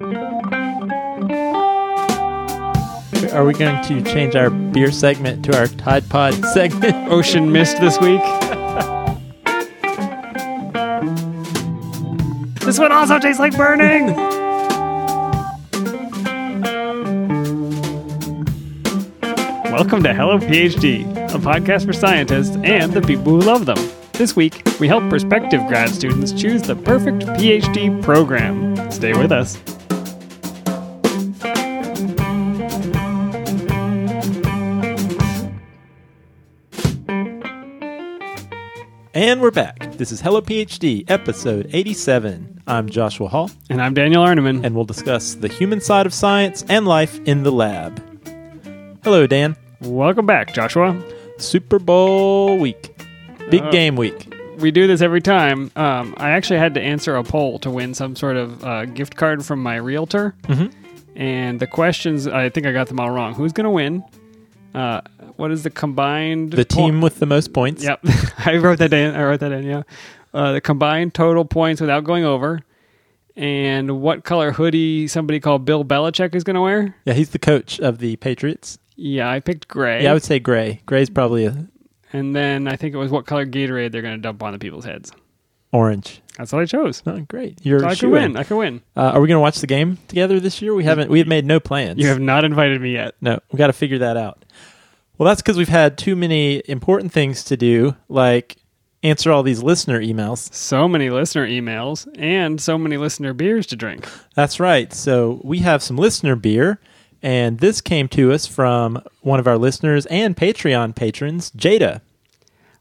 Are we going to change our beer segment to our Tide Pod segment? Ocean Mist this week. this one also tastes like burning. Welcome to Hello PhD, a podcast for scientists and the people who love them. This week, we help prospective grad students choose the perfect PhD program. Stay with us. And we're back. This is Hello PhD, episode 87. I'm Joshua Hall, And I'm Daniel Arneman. and we'll discuss the human side of science and life in the lab. Hello, Dan. Welcome back, Joshua. Super Bowl week. Big Uh, game week. we do this every time. Um, I actually had to answer a poll to win some sort of uh, gift card from my realtor. Mhm. And the questions, I think I got them all wrong. Who's going to win? Uh, what is the combined? The po- team with the most points. Yep, I wrote that in. I wrote that in. Yeah, uh, the combined total points without going over, and what color hoodie somebody called Bill Belichick is going to wear. Yeah, he's the coach of the Patriots. Yeah, I picked gray. Yeah, I would say gray. Gray's probably a and then I think it was what color Gatorade they're going to dump on the people's heads. orange. That's what I chose. Oh, great. You're So I could win. I could win. Uh, are we going to watch the game together this year? We haven't. We have made no plans. You have not invited me yet. No, we got to figure that out. Well, that's because we've had too many important things to do, like answer all these listener emails. So many listener emails and so many listener beers to drink. That's right. So we have some listener beer, and this came to us from one of our listeners and Patreon patrons, Jada.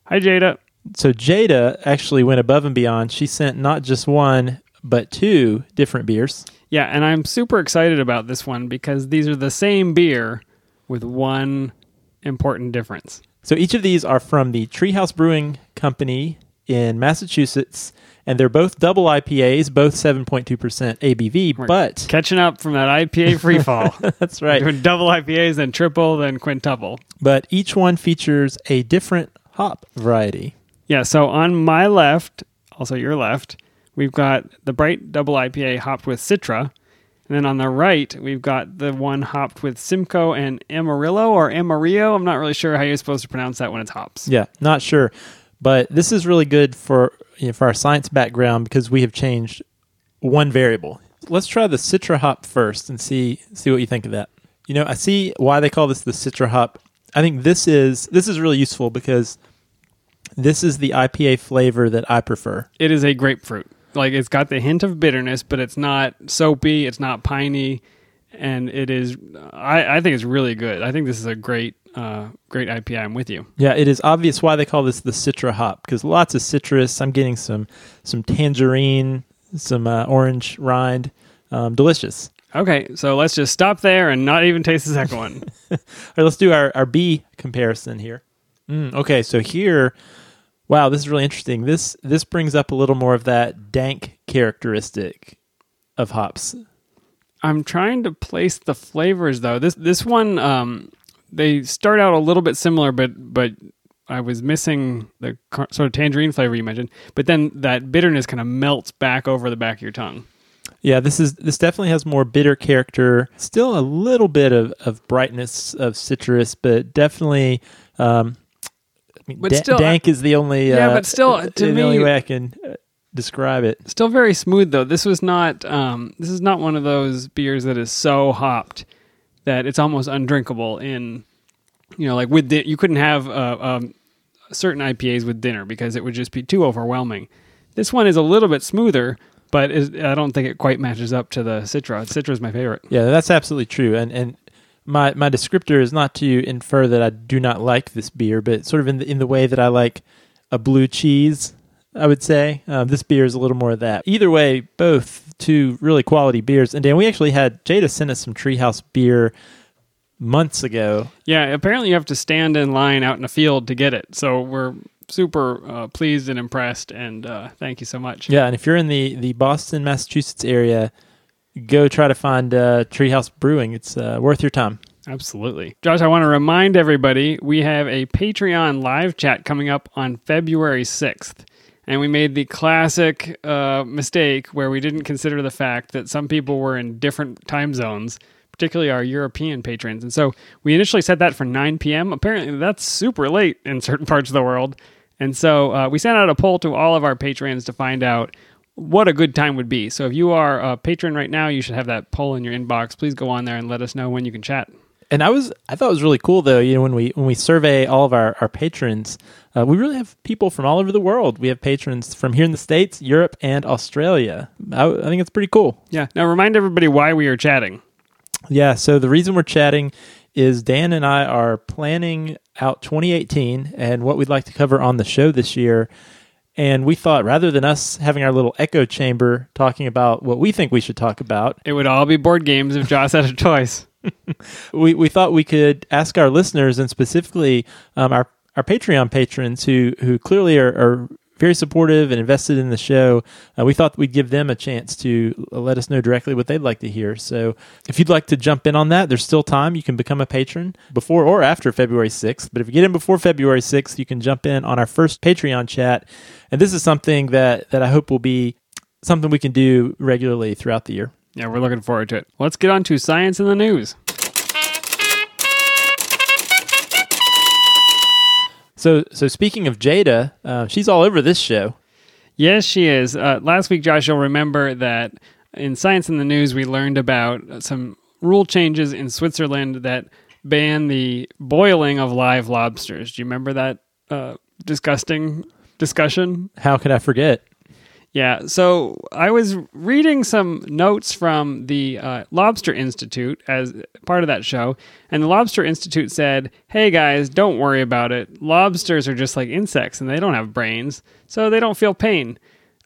Hi, Jada. So Jada actually went above and beyond. She sent not just one, but two different beers. Yeah, and I'm super excited about this one because these are the same beer with one important difference. So each of these are from the Treehouse Brewing Company in Massachusetts, and they're both double IPAs, both 7.2% ABV, We're but Catching up from that IPA free fall. that's right. Doing double IPAs, then triple, then quintuple. But each one features a different hop variety. Yeah, so on my left, also your left, we've got the bright double IPA hopped with Citra. And then on the right, we've got the one hopped with Simcoe and Amarillo or Amarillo. I'm not really sure how you're supposed to pronounce that when it's hops. Yeah, not sure. But this is really good for you know, for our science background because we have changed one variable. Let's try the Citra hop first and see see what you think of that. You know, I see why they call this the Citra hop. I think this is this is really useful because this is the IPA flavor that I prefer. It is a grapefruit. Like it's got the hint of bitterness, but it's not soapy, it's not piney, and it is I, I think it's really good. I think this is a great uh, great IPA. I'm with you. Yeah, it is obvious why they call this the Citra hop because lots of citrus. I'm getting some some tangerine, some uh, orange rind. Um, delicious. Okay, so let's just stop there and not even taste the second one. All right, let's do our, our B comparison here. Mm, okay, so here, wow, this is really interesting. This this brings up a little more of that dank characteristic of hops. I'm trying to place the flavors though. This this one um they start out a little bit similar but but I was missing the car- sort of tangerine flavor you mentioned, but then that bitterness kind of melts back over the back of your tongue. Yeah, this is this definitely has more bitter character. Still a little bit of, of brightness of citrus, but definitely. Um, I mean, But da- still, dank is the only. Yeah, uh, but still, to the me- only way I can uh, describe it. Still very smooth though. This was not um this is not one of those beers that is so hopped that it's almost undrinkable in you know like with di- you couldn't have uh, um, certain IPAs with dinner because it would just be too overwhelming. This one is a little bit smoother, but is, I don't think it quite matches up to the Citra. Citra is my favorite. Yeah, that's absolutely true. And and my my descriptor is not to infer that I do not like this beer, but sort of in the in the way that I like a blue cheese. I would say um, this beer is a little more of that. Either way, both two really quality beers. And Dan, we actually had Jada send us some Treehouse beer months ago. Yeah, apparently you have to stand in line out in a field to get it. So we're super uh, pleased and impressed, and uh, thank you so much. Yeah, and if you're in the the Boston, Massachusetts area, go try to find uh, Treehouse Brewing. It's uh, worth your time. Absolutely. Josh, I want to remind everybody we have a Patreon live chat coming up on February 6th. and we made the classic uh, mistake where we didn't consider the fact that some people were in different time zones, particularly our European patrons. And so we initially set that for 9 p.m. Apparently, that's super late in certain parts of the world. And so uh, we sent out a poll to all of our patrons to find out what a good time would be. So if you are a patron right now, you should have that poll in your inbox. Please go on there and let us know when you can chat. And I was I thought it was really cool though. You know, when we when we survey all of our our patrons, uh, we really have people from all over the world. We have patrons from here in the states, Europe, and Australia. I, I think it's pretty cool. Yeah. Now remind everybody why we are chatting. Yeah. So the reason we're chatting is Dan and I are planning out 2018 and what we'd like to cover on the show this year. And we thought rather than us having our little echo chamber talking about what we think we should talk about, It would all be board games if Josh had a choice. we, we thought we could ask our listeners and specifically um, our our Patreon patrons who who clearly are, are very supportive and invested in the show. Uh, we thought we'd give them a chance to let us know directly what they'd like to hear. So if you'd like to jump in on that, there's still time. You can become a patron before or after February 6th. But if you get in before February 6th, you can jump in on our first Patreon chat. And this is something that that I hope will be something we can do regularly throughout the year. Yeah, we're looking forward to it. Let's get on to science in the news. So, so speaking of Jada, uh, she's all over this show. Yes, she is. Uh, last week, Josh, you'll remember that in Science in the News, we learned about some rule changes in Switzerland that ban the boiling of live lobsters. Do you remember that uh, disgusting discussion? How could I forget? Yeah, so I was reading some notes from the uh, Lobster Institute as part of that show, and the Lobster Institute said, Hey guys, don't worry about it. Lobsters are just like insects and they don't have brains, so they don't feel pain.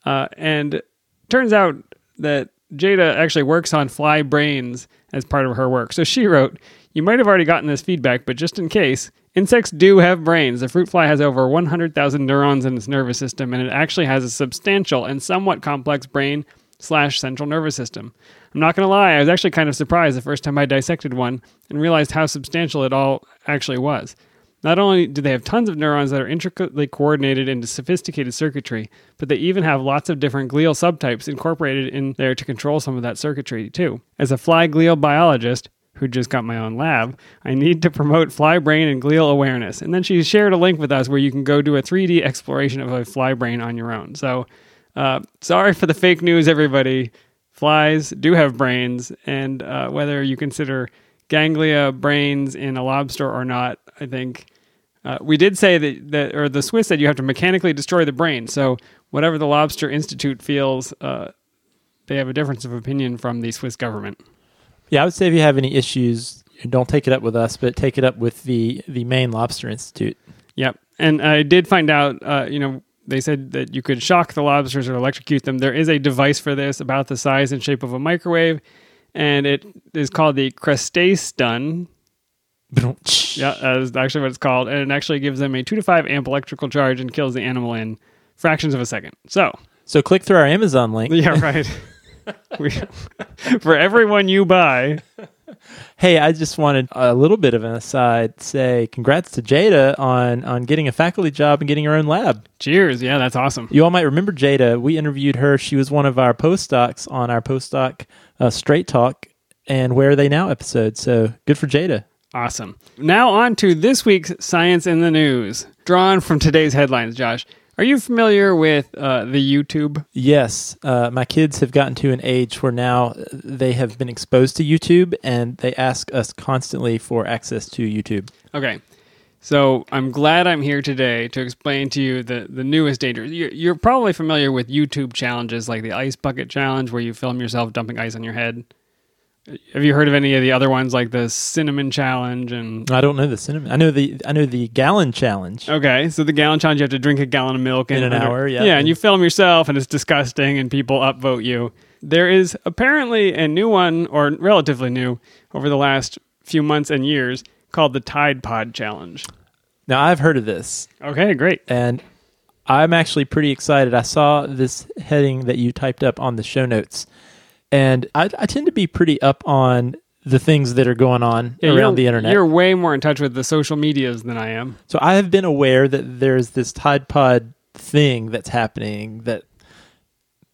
Uh, and turns out that Jada actually works on fly brains as part of her work. So she wrote, You might have already gotten this feedback, but just in case, insects do have brains. The fruit fly has over 100,000 neurons in its nervous system, and it actually has a substantial and somewhat complex brain slash central nervous system. I'm not going to lie, I was actually kind of surprised the first time I dissected one and realized how substantial it all actually was. Not only do they have tons of neurons that are intricately coordinated into sophisticated circuitry, but they even have lots of different glial subtypes incorporated in there to control some of that circuitry too. As a fly glial biologist, who just got my own lab, I need to promote fly brain and glial awareness. And then she shared a link with us where you can go do a 3D exploration of a fly brain on your own. So, uh, sorry for the fake news, everybody. Flies do have brains, and uh, whether you consider ganglia brains in a lobster or not, I think uh, we did say that, that, or the Swiss said you have to mechanically destroy the brain. So, whatever the Lobster Institute feels, uh, they have a difference of opinion from the Swiss government. Yeah, I would say if you have any issues, don't take it up with us, but take it up with the the Maine Lobster Institute. Yep. And I did find out, uh, you know, they said that you could shock the lobsters or electrocute them. There is a device for this about the size and shape of a microwave, and it is called the CrustaStun. Yeah, that is actually what it's called. And it actually gives them a two to five amp electrical charge and kills the animal in fractions of a second. So, So click through our Amazon link. yeah, right. we, for everyone you buy, Hey, I just wanted a little bit of an aside. Say congrats to Jada on on getting a faculty job and getting her own lab. cheers. Yeah, that's awesome. You all might remember Jada. We interviewed her. She was one of our postdocs on our postdoc uh, Straight Talk and Where Are They Now episode. So good for Jada. Awesome. Now on to this week's Science in the News, drawn from today's headlines, Josh. Are you familiar with uh, the YouTube? Yes, uh, my kids have gotten to an age where now they have been exposed to YouTube and they ask us constantly for access to YouTube. Okay. So I'm glad I'm here today to explain to you the, the newest dangers. You're, you're probably familiar with YouTube challenges like the Ice Bucket Challenge, where you film yourself dumping ice on your head. Have you heard of any of the other ones like the Cinnamon Challenge and I don't know the cinnamon. I know the I know the gallon challenge. Okay, so the gallon challenge, you have to drink a gallon of milk In an under- hour, yeah. Yeah, and you film yourself, and it's disgusting, and people upvote you. There is apparently a new one, or relatively new, over the last few months and years, called the Tide Pod Challenge. Now I've heard of this, Okay, great. and I'm actually pretty excited. I saw this heading that you typed up on the show notes, and I, I tend to be pretty up on the things that are going on Yeah, around the internet. You're way more in touch with the social medias than I am. So I have been aware that there's this Tide Pod thing that's happening that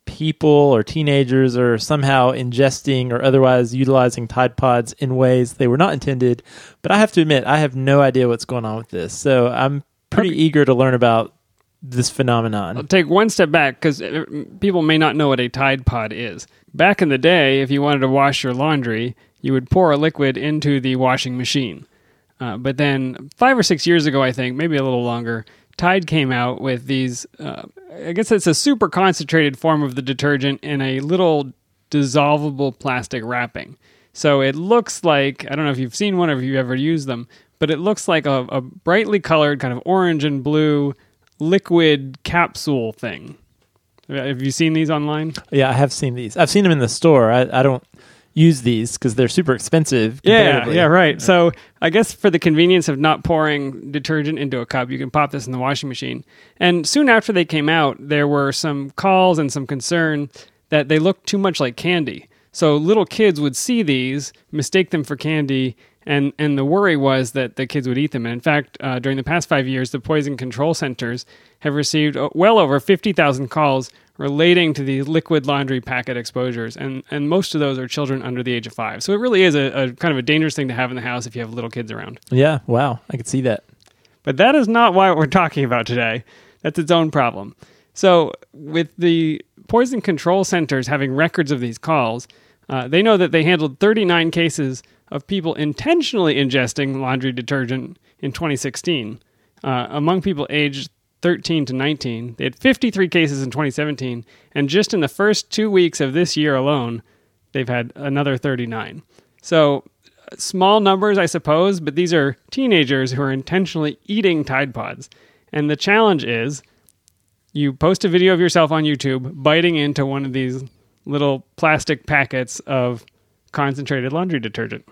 people or teenagers are somehow ingesting or otherwise utilizing Tide Pods in ways they were not intended. But I have to admit, I have no idea what's going on with this. So I'm pretty Okay. eager to learn about this phenomenon. I'll take one step back because people may not know what a Tide Pod is. Back in the day, if you wanted to wash your laundry, you would pour a liquid into the washing machine. Uh, but then five or six years ago, I think, maybe a little longer, Tide came out with these. Uh, I guess it's a super concentrated form of the detergent in a little dissolvable plastic wrapping. So it looks like I don't know if you've seen one or if you've ever used them, but it looks like a, a brightly colored kind of orange and blue liquid capsule thing. Have you seen these online? Yeah, I have seen these. I've seen them in the store. I, I don't use these because they're super expensive. Yeah, yeah, right. So I guess for the convenience of not pouring detergent into a cup, you can pop this in the washing machine. And soon after they came out, there were some calls and some concern that they looked too much like candy. So little kids would see these, mistake them for candy, and and the worry was that the kids would eat them. And in fact, uh, during the past five years, the poison control centers have received uh, well over fifty thousand calls relating to these liquid laundry packet exposures, and and most of those are children under the age of five. So it really is a, a kind of a dangerous thing to have in the house if you have little kids around. Yeah, wow. I could see that. But that is not what we're talking about today. That's its own problem. So, with the poison control centers having records of these calls, uh, they know that they handled 39 cases of people intentionally ingesting laundry detergent in 2016 uh, among people aged 13 to 19. They had 53 cases in 2017, and just in the first two weeks of this year alone, they've had another 39. So, uh, small numbers, I suppose, but these are teenagers who are intentionally eating Tide Pods. And the challenge is you post a video of yourself on YouTube biting into one of these little plastic packets of concentrated laundry detergent.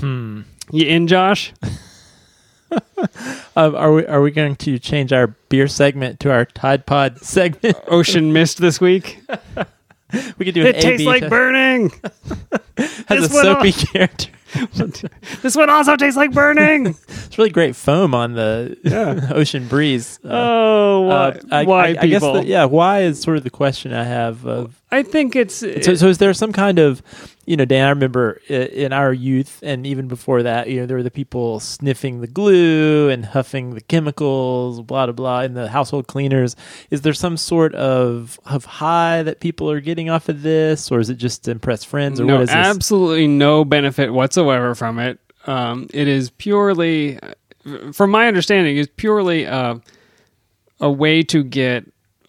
Hmm. You in, Josh? Uh, are we are we going to change our beer segment to our Tide Pod segment? Ocean mist this week. we could do an It tastes A-B like test. burning. has a this one soapy character. This one also tastes like burning. It's really great foam on the Yeah. ocean breeze. Uh, oh, why, uh, I, why I, I guess people? the, yeah, why is sort of the question I have of I think it's so, so is there some kind of you know dan i remember in our youth and even before that you know there were the people sniffing the glue and huffing the chemicals blah blah blah in the household cleaners is there some sort of of high that people are getting off of this or is it just to impress friends or no, what is this absolutely no benefit whatsoever from it. Um, it is purely, from my understanding, is purely uh, a way to get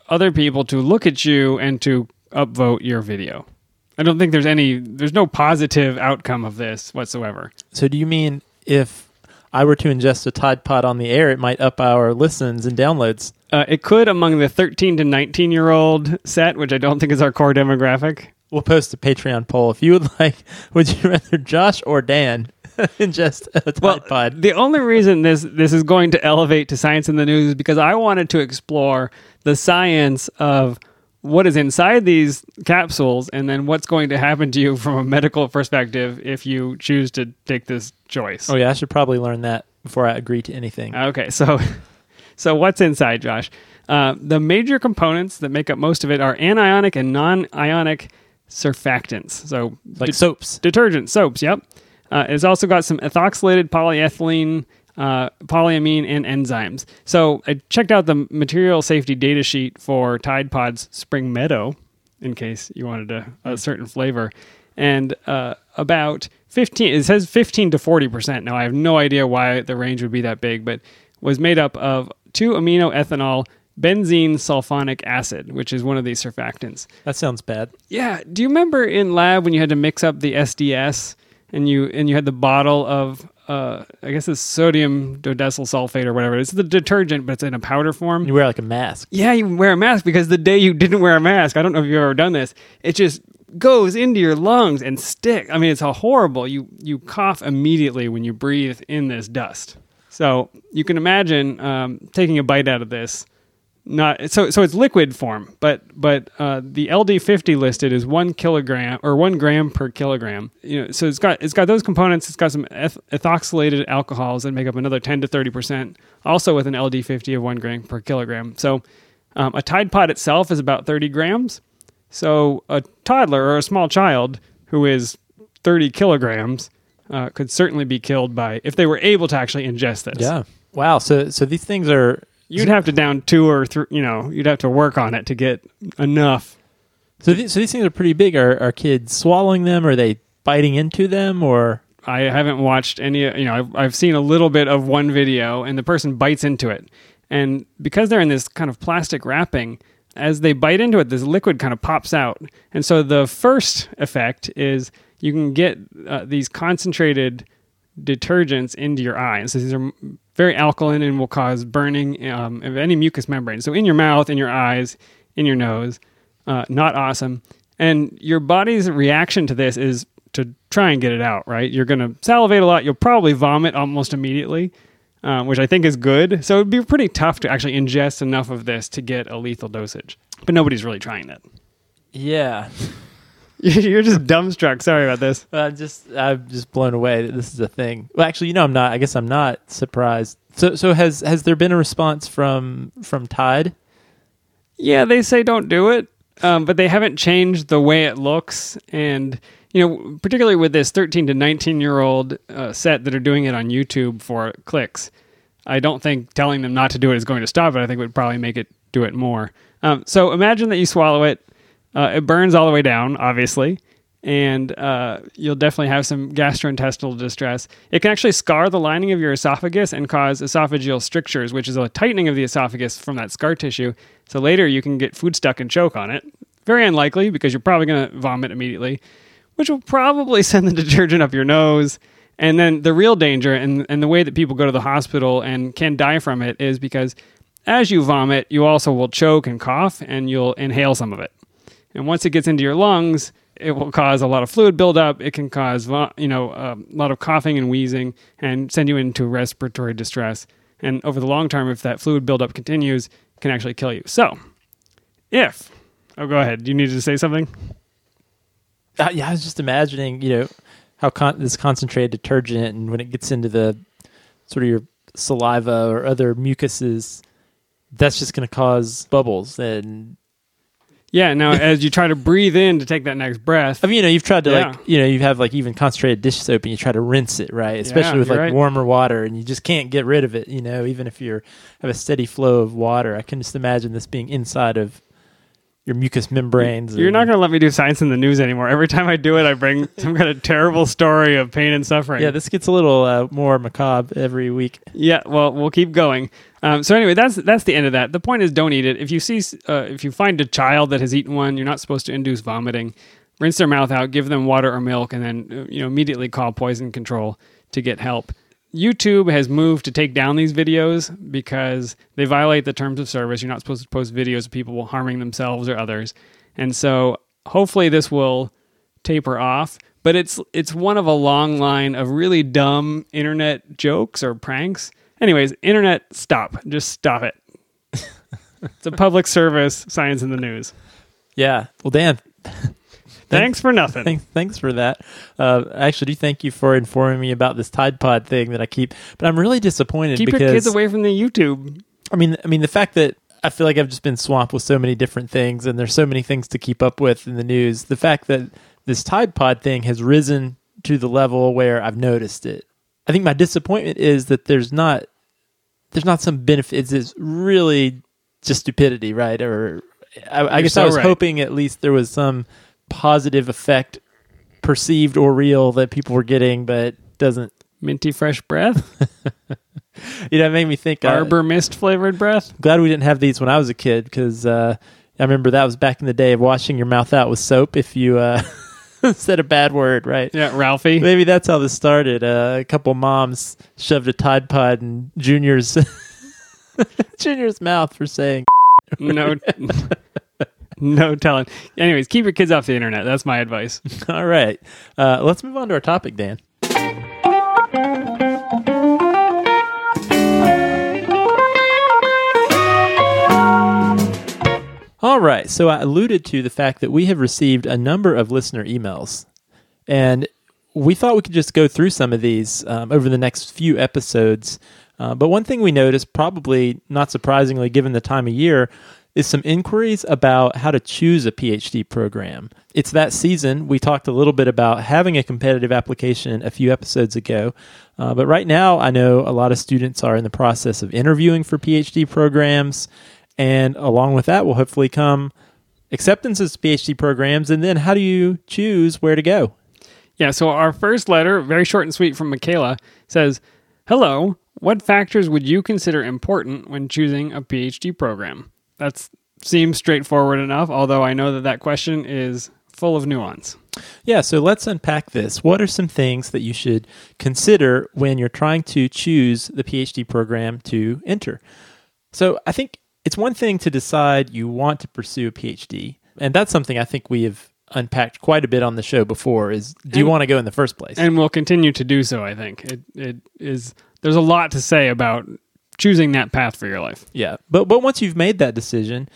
other people to look at you and to upvote your video. I don't think there's any, there's no positive outcome of this whatsoever. so do you mean if i were to ingest a tide pod on the air it might up our listens and downloads Uh, it could among the 13 to 19 year old set, which I don't think is our core demographic. We'll post a Patreon poll if you would like. Would you rather Josh or Dan ingest a Tide Well, Pod? the only reason this this is going to elevate to science in the news is because I wanted to explore the science of what is inside these capsules and then what's going to happen to you from a medical perspective if you choose to take this choice. Oh yeah, I should probably learn that before I agree to anything. Okay, so so what's inside, Josh? Uh, the major components that make up most of it are anionic and non-ionic surfactants. So like det- soaps. detergent soaps. Yep. Uh, it's also got some ethoxylated polyethylene, uh, polyamine, and enzymes. So I checked out the material safety data sheet for Tide Pods Spring Meadow, in case you wanted a, a certain flavor, and uh, about fifteen. It says fifteen to forty percent. Now I have no idea why the range would be that big, but was made up of two amino ethanol. Benzene sulfonic acid, which is one of these surfactants. That sounds bad. Yeah. Do you remember in lab when you had to mix up the SDS and you and you had the bottle of uh, I guess it's sodium dodecyl sulfate or whatever. It's the detergent, but it's in a powder form. You wear like a mask. Yeah, you wear a mask because the day you didn't wear a mask, I don't know if you've ever done this. It just goes into your lungs and stick. I mean, it's a horrible. You you cough immediately when you breathe in this dust. So you can imagine um, taking a bite out of this. Not so so it's liquid form, but but uh, the LD50 listed is one kilogram or one gram per kilogram. You know, so it's got it's got those components. It's got some eth- ethoxylated alcohols that make up another 10 to 30 percent, also with an LD50 of one gram per kilogram. So um, a Tide Pod itself is about 30 grams. So a toddler or a small child who is 30 kilograms uh, could certainly be killed by if they were able to actually ingest this. Yeah. Wow. So so these things are You'd have to down two or three, you know, you'd have to work on it to get enough. so these, so these things are pretty big. Are are kids swallowing them? Are they biting into them? Or I haven't watched any, you know, I've, I've seen a little bit of one video and the person bites into it. And because they're in this kind of plastic wrapping, as they bite into it, this liquid kind of pops out. And so the first effect is you can get uh, these concentrated detergents into your eye. And so these are very alkaline and will cause burning um, of any mucous membrane. So in your mouth, in your eyes, in your nose, uh, not awesome. And your body's reaction to this is to try and get it out, right? You're going to salivate a lot. You'll probably vomit almost immediately, um, which I think is good. So it'd be pretty tough to actually ingest enough of this to get a lethal dosage. But nobody's really trying that. yeah, You're just dumbstruck. Sorry about this. I'm just I'm just blown away that this is a thing. Well, actually, you know, I'm not. I guess I'm not surprised. So so has has there been a response from from Tide? Yeah, they say don't do it, um, but they haven't changed the way it looks. And, you know, particularly with this 13 to 19 year old uh, set that are doing it on YouTube for clicks, I don't think telling them not to do it is going to stop it. I think it would probably make it do it more. Um, so imagine that you swallow it. Uh, it burns all the way down, obviously, and uh, you'll definitely have some gastrointestinal distress. It can actually scar the lining of your esophagus and cause esophageal strictures, which is a tightening of the esophagus from that scar tissue. So later you can get food stuck and choke on it. Very unlikely because you're probably going to vomit immediately, which will probably send the detergent up your nose. And then the real danger and, and the way that people go to the hospital and can die from it is because as you vomit, you also will choke and cough and you'll inhale some of it. And once it gets into your lungs, it will cause a lot of fluid buildup. It can cause, you know, a lot of coughing and wheezing and send you into respiratory distress. And over the long term, if that fluid buildup continues, it can actually kill you. So, if, oh, go ahead. You needed to say something? Uh, yeah, I was just imagining, you know, how con- this concentrated detergent and when it gets into the sort of your saliva or other mucuses, that's just going to cause bubbles. And Yeah. Now, as you try to breathe in to take that next breath, I mean, you know, you've tried to Yeah. like, you know, you have like even concentrated dish soap and you try to rinse it, right? Especially with you're like right. warmer water, and you just can't get rid of it. You know, even if you have a steady flow of water, I can just imagine this being inside of your mucous membranes. You're and- not going to let me do science in the news anymore. Every time I do it, I bring some kind of terrible story of pain and suffering. Yeah, this gets a little uh, more macabre every week. Yeah, well, we'll keep going. Um, so anyway, that's that's the end of that. The point is, don't eat it. If you see, uh, if you find a child that has eaten one, you're not supposed to induce vomiting. Rinse their mouth out, give them water or milk, and then uh, you know immediately call poison control to get help. YouTube has moved to take down these videos because they violate the terms of service. You're not supposed to post videos of people harming themselves or others, and so hopefully this will taper off. But it's it's one of a long line of really dumb internet jokes or pranks. Anyways, internet, stop. Just stop it. it's a public service. Science in the news. Yeah. Well, Dan, Thanks for nothing. thanks, thanks for that. Uh, actually do thank you for informing me about this Tide Pod thing that I keep, but I'm really disappointed Keep because your kids away from the YouTube. I mean, I mean the fact that I feel like I've just been swamped with so many different things, and there's so many things to keep up with in the news. The fact that this Tide Pod thing has risen to the level where I've noticed it. I think my disappointment is that there's not there's not some benefit. It's it's really just stupidity, right? Or I, I guess so I was right. hoping at least there was some positive effect, perceived or real, that people were getting, but doesn't. Minty fresh breath. You know, it made me think. uh, Arbor mist flavored breath. glad we didn't have these when I was a kid because uh, I remember that was back in the day of washing your mouth out with soap if you uh, said a bad word, right? Yeah, Ralphie. Maybe that's how this started. Uh, a couple moms shoved a Tide Pod in Junior's Junior's mouth for saying. no, no telling. Anyways, keep your kids off the internet. That's my advice. All right, uh, let's move on to our topic, Dan. All right. So I alluded to the fact that we have received a number of listener emails, and we thought we could just go through some of these um, over the next few episodes. Uh, but one thing we noticed, probably not surprisingly given the time of year, is some inquiries about how to choose a PhD program. It's that season. We talked a little bit about having a competitive application a few episodes ago. Uh, but right now, I know a lot of students are in the process of interviewing for PhD programs. And along with that will hopefully come acceptances to PhD programs. And then how do you choose where to go? Yeah, so our first letter, very short and sweet from Michaela, says Hello, what factors would you consider important when choosing a PhD program? That seems straightforward enough, although I know that that question is full of nuance. Yeah, so let's unpack this. What are some things that you should consider when you're trying to choose the PhD program to enter? So I think it's one thing to decide you want to pursue a PhD, and that's something I think we have unpacked quite a bit on the show before is do and, you want to go in the first place? And we'll continue to do so, I think. It it is there's a lot to say about choosing that path for your life. Yeah. But but once you've made that decision,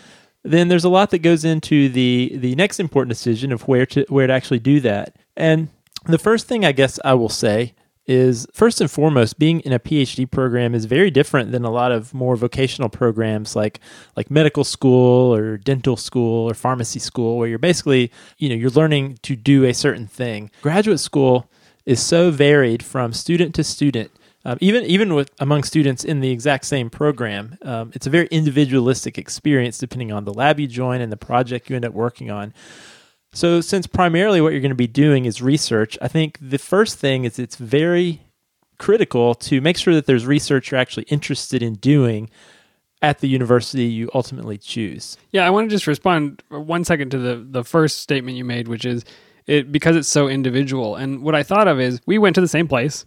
then there's a lot that goes into the the next important decision of where to where to actually do that. And the first thing I guess I will say is first and foremost being in a PhD program is very different than a lot of more vocational programs like like medical school or dental school or pharmacy school where you're basically, you know, you're learning to do a certain thing. Graduate school is so varied from student to student um, even even with among students in the exact same program, um, it's a very individualistic experience depending on the lab you join and the project you end up working on. So, since primarily what you're going to be doing is research, I think the first thing is it's very critical to make sure that there's research you're actually interested in doing at the university you ultimately choose. Yeah, I want to just respond one second to the the first statement you made, which is it because it's so individual. And what I thought of is we went to the same place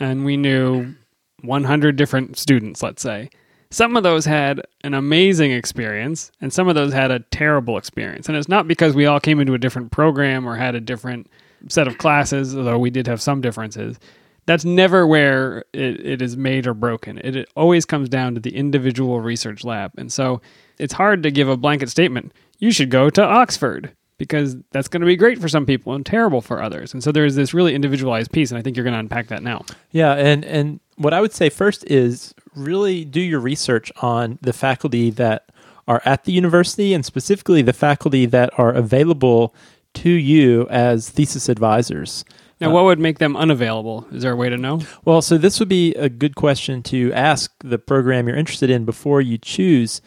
and we knew 100 different students, let's say. Some of those had an amazing experience, and some of those had a terrible experience. And it's not because we all came into a different program or had a different set of classes, although we did have some differences. That's never where it, it is made or broken. It, it always comes down to the individual research lab. And so it's hard to give a blanket statement. You should go to Oxford because that's going to be great for some people and terrible for others. And so there's this really individualized piece, and I think you're going to unpack that now. Yeah, and and what I would say first is really do your research on the faculty that are at the university, and specifically the faculty that are available to you as thesis advisors. Now, what would make them unavailable? Is there a way to know? Well, so this would be a good question to ask the program you're interested in before you choose.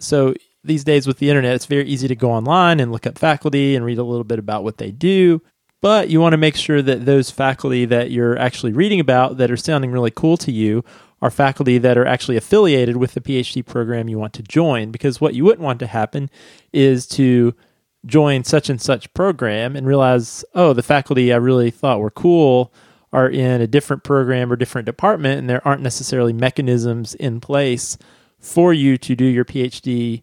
So these days with the internet, it's very easy to go online and look up faculty and read a little bit about what they do. But you want to make sure that those faculty that you're actually reading about that are sounding really cool to you are faculty that are actually affiliated with the PhD program you want to join. Because what you wouldn't want to happen is to join such and such program and realize, oh, the faculty I really thought were cool are in a different program or different department, and there aren't necessarily mechanisms in place for you to do your PhD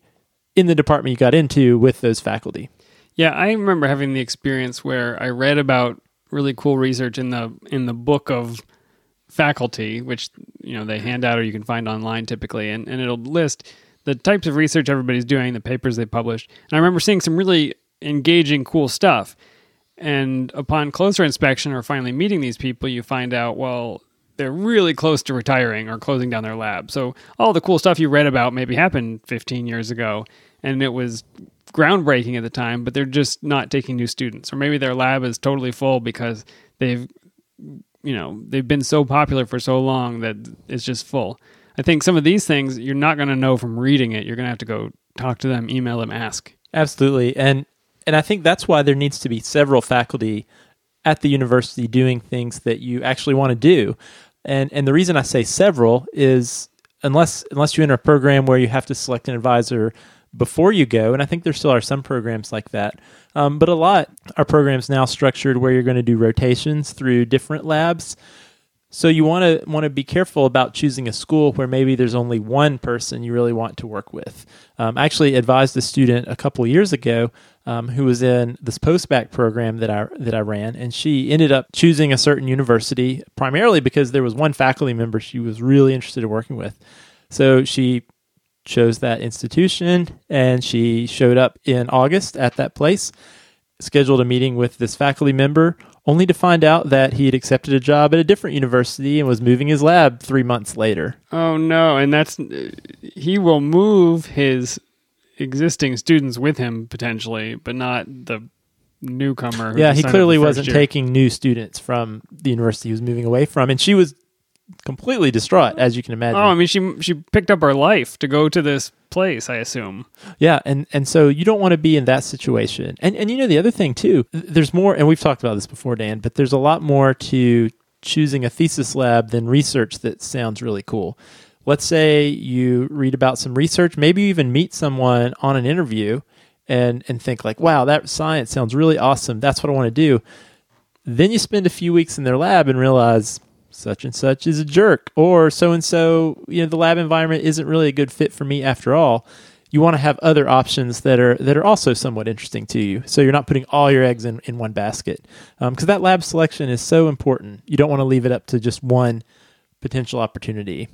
in the department you got into with those faculty. Yeah, I remember having the experience where I read about really cool research in the in the book of faculty, which you know they hand out or you can find online typically, and, and it'll list the types of research everybody's doing, the papers they published. And I remember seeing some really engaging, cool stuff. And upon closer inspection or finally meeting these people, you find out, well, they're really close to retiring or closing down their lab. So all the cool stuff you read about maybe happened 15 years ago and it was groundbreaking at the time, but they're just not taking new students. Or maybe their lab is totally full because they've you know, they've been so popular for so long that it's just full. I think some of these things you're not going to know from reading it. You're going to have to go talk to them, email them, ask. Absolutely. And and I think that's why there needs to be several faculty at the university doing things that you actually want to do. And and the reason I say several is unless unless you enter a program where you have to select an advisor before you go, and I think there still are some programs like that. Um, but a lot are programs now structured where you're going to do rotations through different labs. So you want to want to be careful about choosing a school where maybe there's only one person you really want to work with. Um, I actually advised a student a couple years ago um, who was in this postbac program that I that I ran, and she ended up choosing a certain university primarily because there was one faculty member she was really interested in working with. So she chose that institution and she showed up in August at that place, scheduled a meeting with this faculty member, only to find out that he had accepted a job at a different university and was moving his lab three months later. Oh no, and that's he will move his existing students with him potentially, but not the newcomer. Yeah, he clearly wasn't year. taking new students from the university he was moving away from, and she was completely distraught, as you can imagine. Oh, I mean, she she picked up her life to go to this place. I assume. Yeah, and and so you don't want to be in that situation. And and you know the other thing too, there's more and we've talked about this before Dan, but there's a lot more to choosing a thesis lab than research that sounds really cool. Let's say you read about some research, maybe you even meet someone on an interview and and think like, "Wow, that science sounds really awesome. That's what I want to do." Then you spend a few weeks in their lab and realize such and such is a jerk or so and so, you know, the lab environment isn't really a good fit for me after all you want to have other options that are that are also somewhat interesting to you. So you're not putting all your eggs in, in one basket um, because that lab selection is so important. You don't want to leave it up to just one potential opportunity.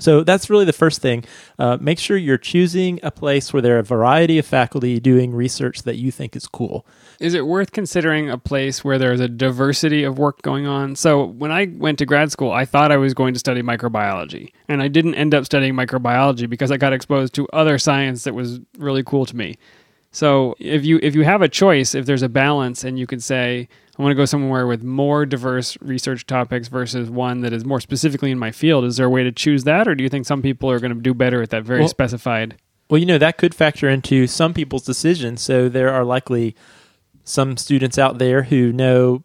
So that's really the first thing. Uh, make sure you're choosing a place where there are a variety of faculty doing research that you think is cool. Is it worth considering a place where there's a diversity of work going on? So, when I went to grad school, I thought I was going to study microbiology, and I didn't end up studying microbiology because I got exposed to other science that was really cool to me. So, if you if you have a choice, if there's a balance and you can say I want to go somewhere with more diverse research topics versus one that is more specifically in my field, is there a way to choose that or do you think some people are going to do better at that very Well- specified? Well, you know, that could factor into some people's decisions. So there are likely some students out there who know,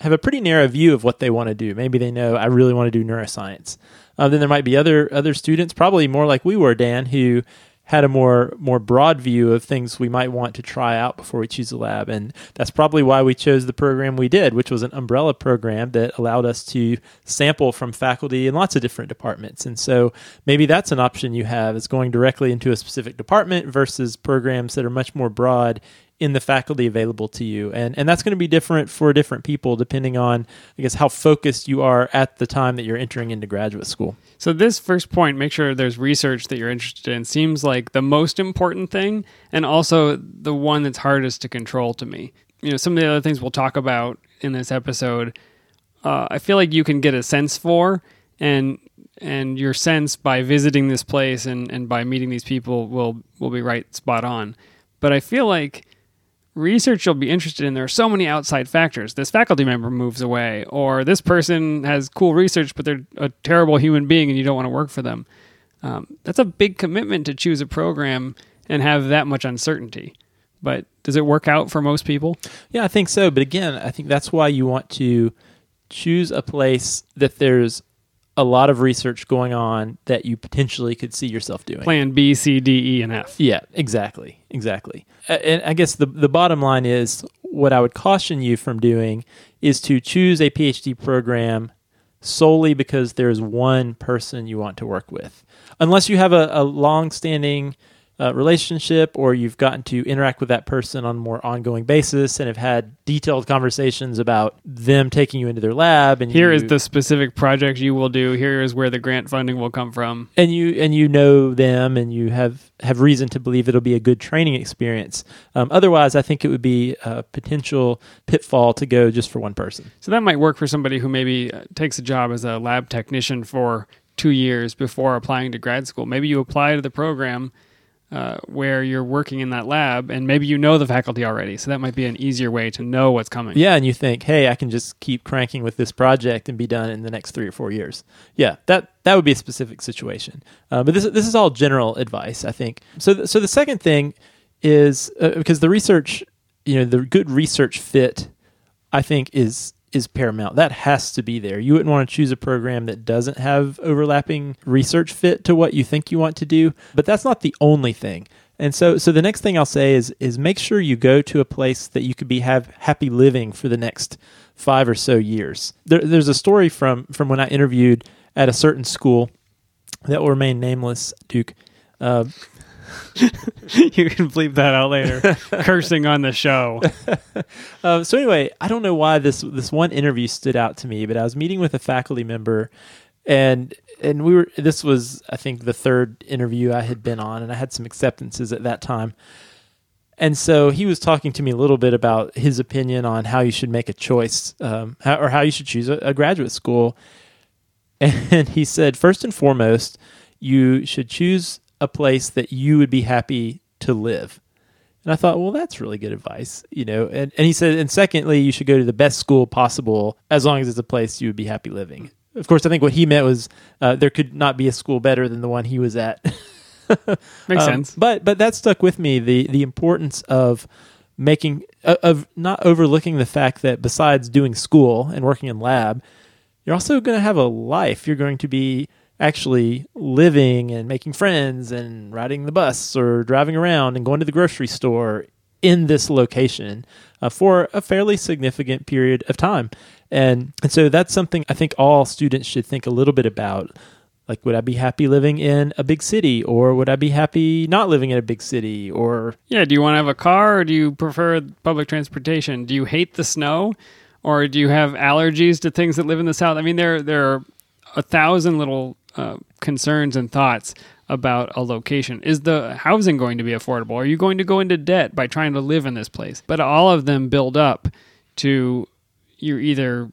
have a pretty narrow view of what they want to do. Maybe they know, I really want to do neuroscience. Uh, then there might be other other students, probably more like we were, Dan, who had a more more broad view of things we might want to try out before we choose a lab. And that's probably why we chose the program we did which was an umbrella program that allowed us to sample from faculty in lots of different departments. And so maybe that's an option you have is going directly into a specific department versus programs that are much more broad in the faculty available to you and and that's going to be different for different people depending on i guess how focused you are at the time that you're entering into graduate school So this first point, make sure there's research that you're interested in, seems like the most important thing, and also the one that's hardest to control to me. You know, some of the other things we'll talk about in this episode, uh, I feel like you can get a sense for, and and your sense by visiting this place and, and by meeting these people will will be right spot on. But I feel like research you'll be interested in there are so many outside factors. This faculty member moves away or this person has cool research but they're a terrible human being and you don't want to work for them. Um, that's a big commitment to choose a program and have that much uncertainty. But does it work out for most people? Yeah, I think so. But again, I think that's why you want to choose a place that there's a lot of research going on that you potentially could see yourself doing. plan b c d e and f Yeah, exactly, exactly. And I guess the the bottom line is what I would caution you from doing is to choose a PhD program solely because there's one person you want to work with, unless you have a, a long-standing uh, relationship or you've gotten to interact with that person on a more ongoing basis and have had detailed conversations about them taking you into their lab and here you, is the specific project you will do here is where the grant funding will come from and you and you know them and you have have reason to believe it'll be a good training experience. Um, otherwise, I think it would be a potential pitfall to go just for one person. So that might work for somebody who maybe uh, takes a job as a lab technician for two years before applying to grad school. Maybe you apply to the program uh, where you're working in that lab, and maybe you know the faculty already. So that might be an easier way to know what's coming. Yeah, and you think, hey, I can just keep cranking with this project and be done in the next three or four years. Yeah, that that would be a specific situation. Uh, but this this is all general advice, I think. So th- so the second thing is uh, because the research, you know, the good research fit, I think is is paramount. That has to be there. You wouldn't want to choose a program that doesn't have overlapping research fit to what you think you want to do, but that's not the only thing. And so so the next thing I'll say is is make sure you go to a place that you could be have happy living for the next 5 or so years. There, there's a story from from when I interviewed at a certain school that will remain nameless, Duke. Uh, you can bleep that out later. Cursing on the show. Uh, so anyway, I don't know why this this one interview stood out to me, but I was meeting with a faculty member, and and we were this was I think the third interview I had been on and I had some acceptances at that time. And so he was talking to me a little bit about his opinion on how you should make a choice um, how, or how you should choose a, a graduate school. And he said, first and foremost, you should choose a place that you would be happy to live. And I thought, well, that's really good advice, you know. And, and he said, and secondly, you should go to the best school possible as long as it's a place you would be happy living. Of course, I think what he meant was uh, there could not be a school better than the one he was at. Makes Um, sense. But but that stuck with me the the importance of making of- of not overlooking the fact that besides doing school and working in lab, you're also going to have a life. You're going to be actually living and making friends and riding the bus or driving around and going to the grocery store in this location uh, for a fairly significant period of time. And, and so that's something I think all students should think a little bit about. Like, would I be happy living in a big city or would I be happy not living in a big city or Yeah, do you want to have a car or do you prefer public transportation? Do you hate the snow or do you have allergies to things that live in the south? I mean, there there are a thousand little uh, concerns and thoughts about a location. Is the housing going to be affordable? Are you going to go into debt by trying to live in this place? But all of them build up to you're either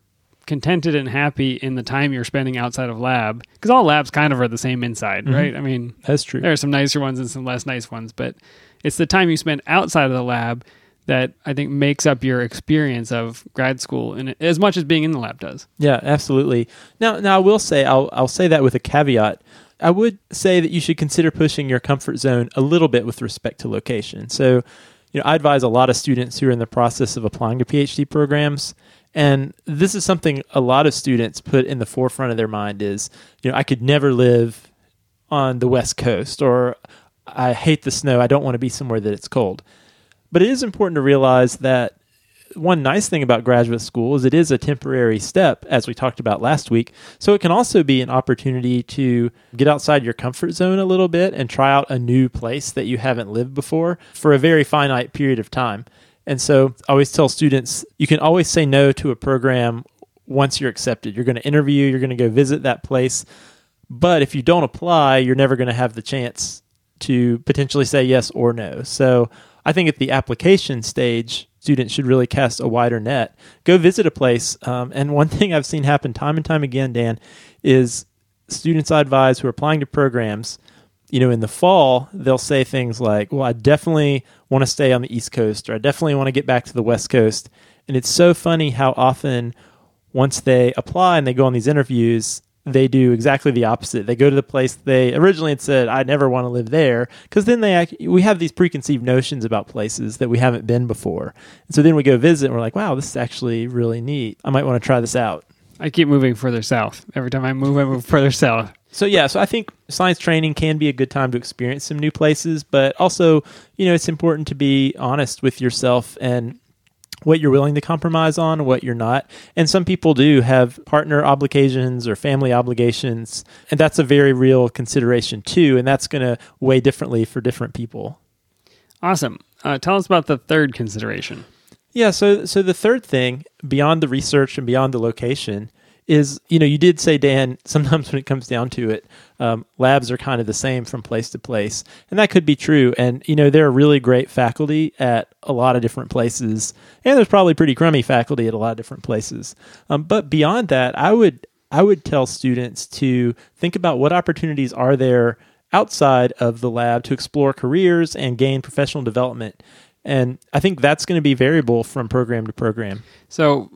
contented and happy in the time you're spending outside of lab because all labs kind of are the same inside, right? I mean, that's true. there are some nicer ones and some less nice ones, but it's the time you spend outside of the lab that I think makes up your experience of grad school, and as much as being in the lab does. Yeah, absolutely. Now, now I will say I'll I'll say that with a caveat. I would say that you should consider pushing your comfort zone a little bit with respect to location. So, you know, I advise a lot of students who are in the process of applying to PhD programs, and this is something a lot of students put in the forefront of their mind is, you know, I could never live on the West Coast, or I hate the snow. I don't want to be somewhere that it's cold. But it is important to realize that one nice thing about graduate school is it is a temporary step, as we talked about last week. So it can also be an opportunity to get outside your comfort zone a little bit and try out a new place that you haven't lived before for a very finite period of time. And so I always tell students you can always say no to a program once you're accepted. You're going to interview, you're going to go visit that place. But if you don't apply, you're never going to have the chance to potentially say yes or no. So I think at the application stage, students should really cast a wider net. Go visit a place. Um, and one thing I've seen happen time and time again, Dan, is students I advise who are applying to programs, you know, in the fall, they'll say things like, well, I definitely want to stay on the East Coast or I definitely want to get back to the West Coast. And it's so funny how often once they apply and they go on these interviews, they do exactly the opposite. They go to the place they originally had said, "I never want to live there," because then they act, we have these preconceived notions about places that we haven't been before, and so then we go visit and we're like, "Wow, this is actually really neat. I might want to try this out." I keep moving further south. Every time I move, I move further south. So yeah, so I think science training can be a good time to experience some new places, but also, you know, it's important to be honest with yourself and what you're willing to compromise on, what you're not. And some people do have partner obligations or family obligations, and that's a very real consideration too, and that's going to weigh differently for different people. Awesome. Uh, tell us about the third consideration. Yeah, so so the third thing beyond the research and beyond the location is, you know, you did say Dan. Sometimes when it comes down to it, um, labs are kind of the same from place to place, and that could be true. And you know, there are really great faculty at a lot of different places, and there's probably pretty crummy faculty at a lot of different places. Um, but beyond that, I would I would tell students to think about what opportunities are there outside of the lab to explore careers and gain professional development. And I think that's going to be variable from program to program. So,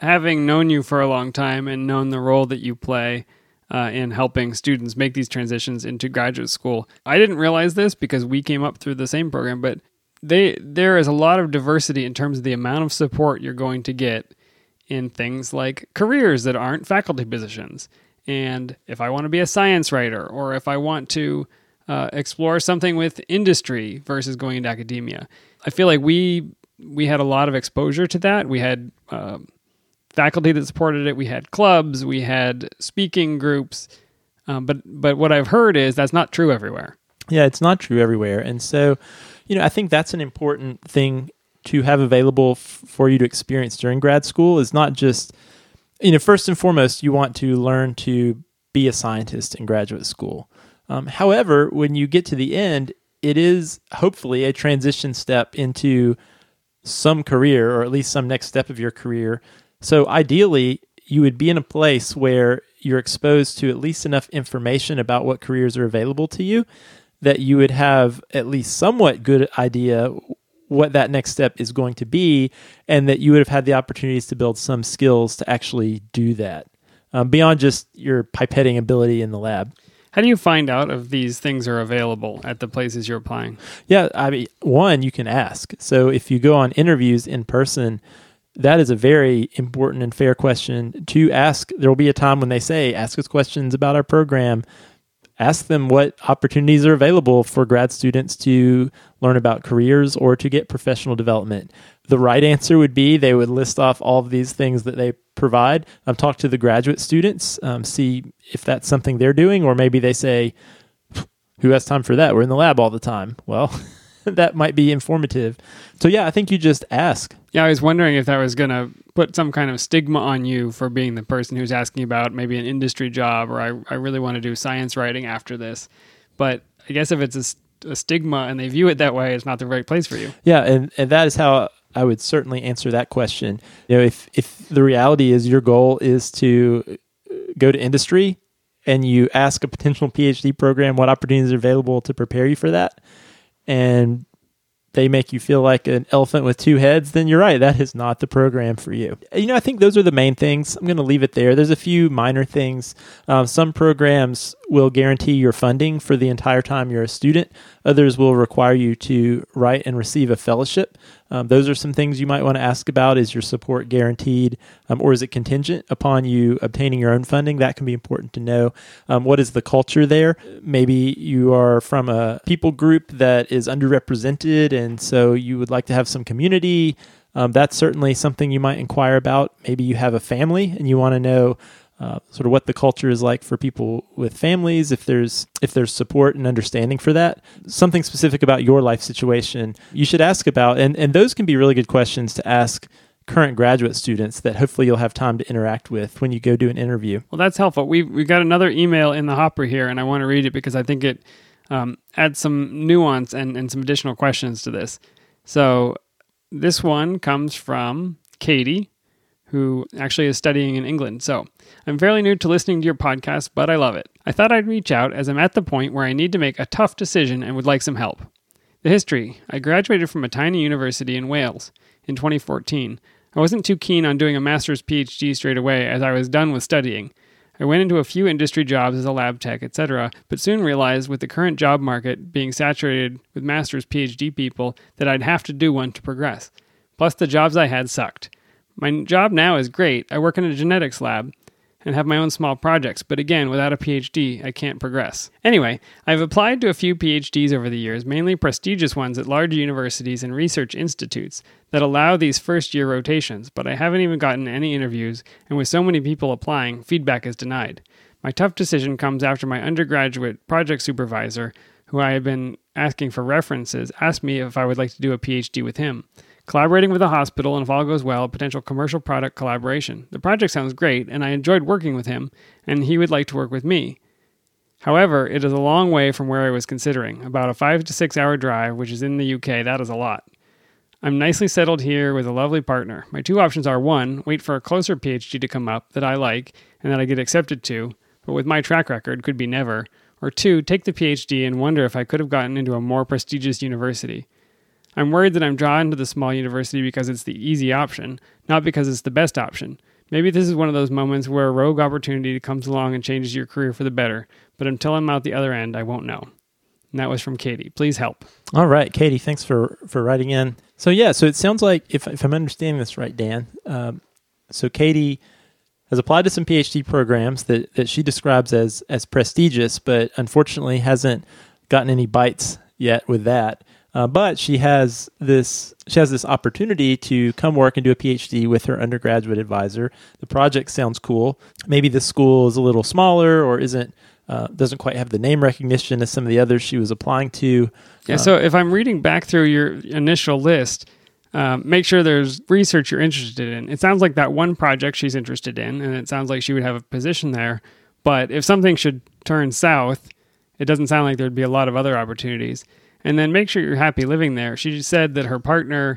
having known you for a long time and known the role that you play uh, in helping students make these transitions into graduate school, I didn't realize this because we came up through the same program, but they there is a lot of diversity in terms of the amount of support you're going to get in things like careers that aren't faculty positions. And if I want to be a science writer, or if I want to uh, explore something with industry versus going into academia, I feel like we we had a lot of exposure to that. We had um, faculty that supported it. We had clubs. We had speaking groups. Um, but but what I've heard is that's not true everywhere. Yeah, it's not true everywhere. And so, you know, I think that's an important thing to have available f- for you to experience during grad school is not just, you know, first and foremost, you want to learn to be a scientist in graduate school. Um, however, when you get to the end, it is hopefully a transition step into some career or at least some next step of your career. So ideally, you would be in a place where you're exposed to at least enough information about what careers are available to you that you would have at least somewhat good idea what that next step is going to be and that you would have had the opportunities to build some skills to actually do that um, beyond just your pipetting ability in the lab How do you find out if these things are available at the places you're applying? Yeah, I mean, one you can ask. So if you go on interviews in person, that is a very important and fair question to ask. There will be a time when they say, "Ask us questions about our program." Ask them what opportunities are available for grad students to learn about careers or to get professional development. The right answer would be they would list off all of these things that they provide. Um, talk to the graduate students, um, see if that's something they're doing, or maybe they say, who has time for that? We're in the lab all the time. Well, that might be informative. So yeah, I think you just ask. Yeah, I was wondering if that was going to put some kind of stigma on you for being the person who's asking about maybe an industry job or I, I really want to do science writing after this. But I guess if it's a, a stigma and they view it that way, it's not the right place for you. Yeah, and, and that is how I would certainly answer that question. You know, if if the reality is your goal is to uh, go to industry and you ask a potential PhD program what opportunities are available to prepare you for that, and they make you feel like an elephant with two heads, then you're right. That is not the program for you. You know, I think those are the main things. I'm going to leave it there. There's a few minor things. Um, some programs will guarantee your funding for the entire time you're a student. Others will require you to write and receive a fellowship. Um, those are some things you might want to ask about. Is your support guaranteed um, or is it contingent upon you obtaining your own funding? That can be important to know. Um, what is the culture there? Maybe you are from a people group that is underrepresented, and so you would like to have some community. Um, that's certainly something you might inquire about. Maybe you have a family and you want to know uh, sort of what the culture is like for people with families if there's if there's support and understanding for that something specific about your life situation you should ask about and and those can be really good questions to ask current graduate students that hopefully you'll have time to interact with when you go do an interview Well, that's helpful. We we got another email in the hopper here, and I want to read it because I think it um, adds some nuance and, and some additional questions to this. So this one comes from Katie, who actually is studying in England. So I'm fairly new to listening to your podcast, but I love it. I thought I'd reach out as I'm at the point where I need to make a tough decision and would like some help. The history I graduated from a tiny university in Wales in 2014. I wasn't too keen on doing a master's PhD straight away as I was done with studying. I went into a few industry jobs as a lab tech, etc., but soon realized with the current job market being saturated with master's PhD people that I'd have to do one to progress. Plus, the jobs I had sucked. My job now is great. I work in a genetics lab and have my own small projects, but again, without a PhD, I can't progress. Anyway, I've applied to a few PhDs over the years, mainly prestigious ones at large universities and research institutes that allow these first year rotations, but I haven't even gotten any interviews, and with so many people applying, feedback is denied. My tough decision comes after my undergraduate project supervisor, who I had been asking for references, asked me if I would like to do a PhD with him collaborating with a hospital, and if all goes well, a potential commercial product collaboration. The project sounds great, and I enjoyed working with him, and he would like to work with me. However, it is a long way from where I was considering, about a five to six hour drive, which is in the UK, that is a lot. I'm nicely settled here with a lovely partner. My two options are one, wait for a closer PhD to come up that I like and that I get accepted to, but with my track record, could be never, or two, take the PhD and wonder if I could have gotten into a more prestigious university. I'm worried that I'm drawn to the small university because it's the easy option, not because it's the best option. Maybe this is one of those moments where a rogue opportunity comes along and changes your career for the better, but until I'm out the other end, I won't know. And that was from Katie. Please help. All right, Katie, thanks for for writing in. So yeah, so it sounds like if if I'm understanding this right, Dan. Um, so Katie has applied to some PhD programs that that she describes as as prestigious, but unfortunately hasn't gotten any bites yet with that. Uh, but she has this she has this opportunity to come work and do a PhD with her undergraduate advisor. The project sounds cool. Maybe the school is a little smaller or isn't uh, doesn't quite have the name recognition as some of the others she was applying to. Yeah, Uh, so if I'm reading back through your initial list, um, make sure there's research you're interested in. It sounds like that one project she's interested in, and it sounds like she would have a position there. But if something should turn south, it doesn't sound like there'd be a lot of other opportunities. And then make sure you're happy living there. She said that her partner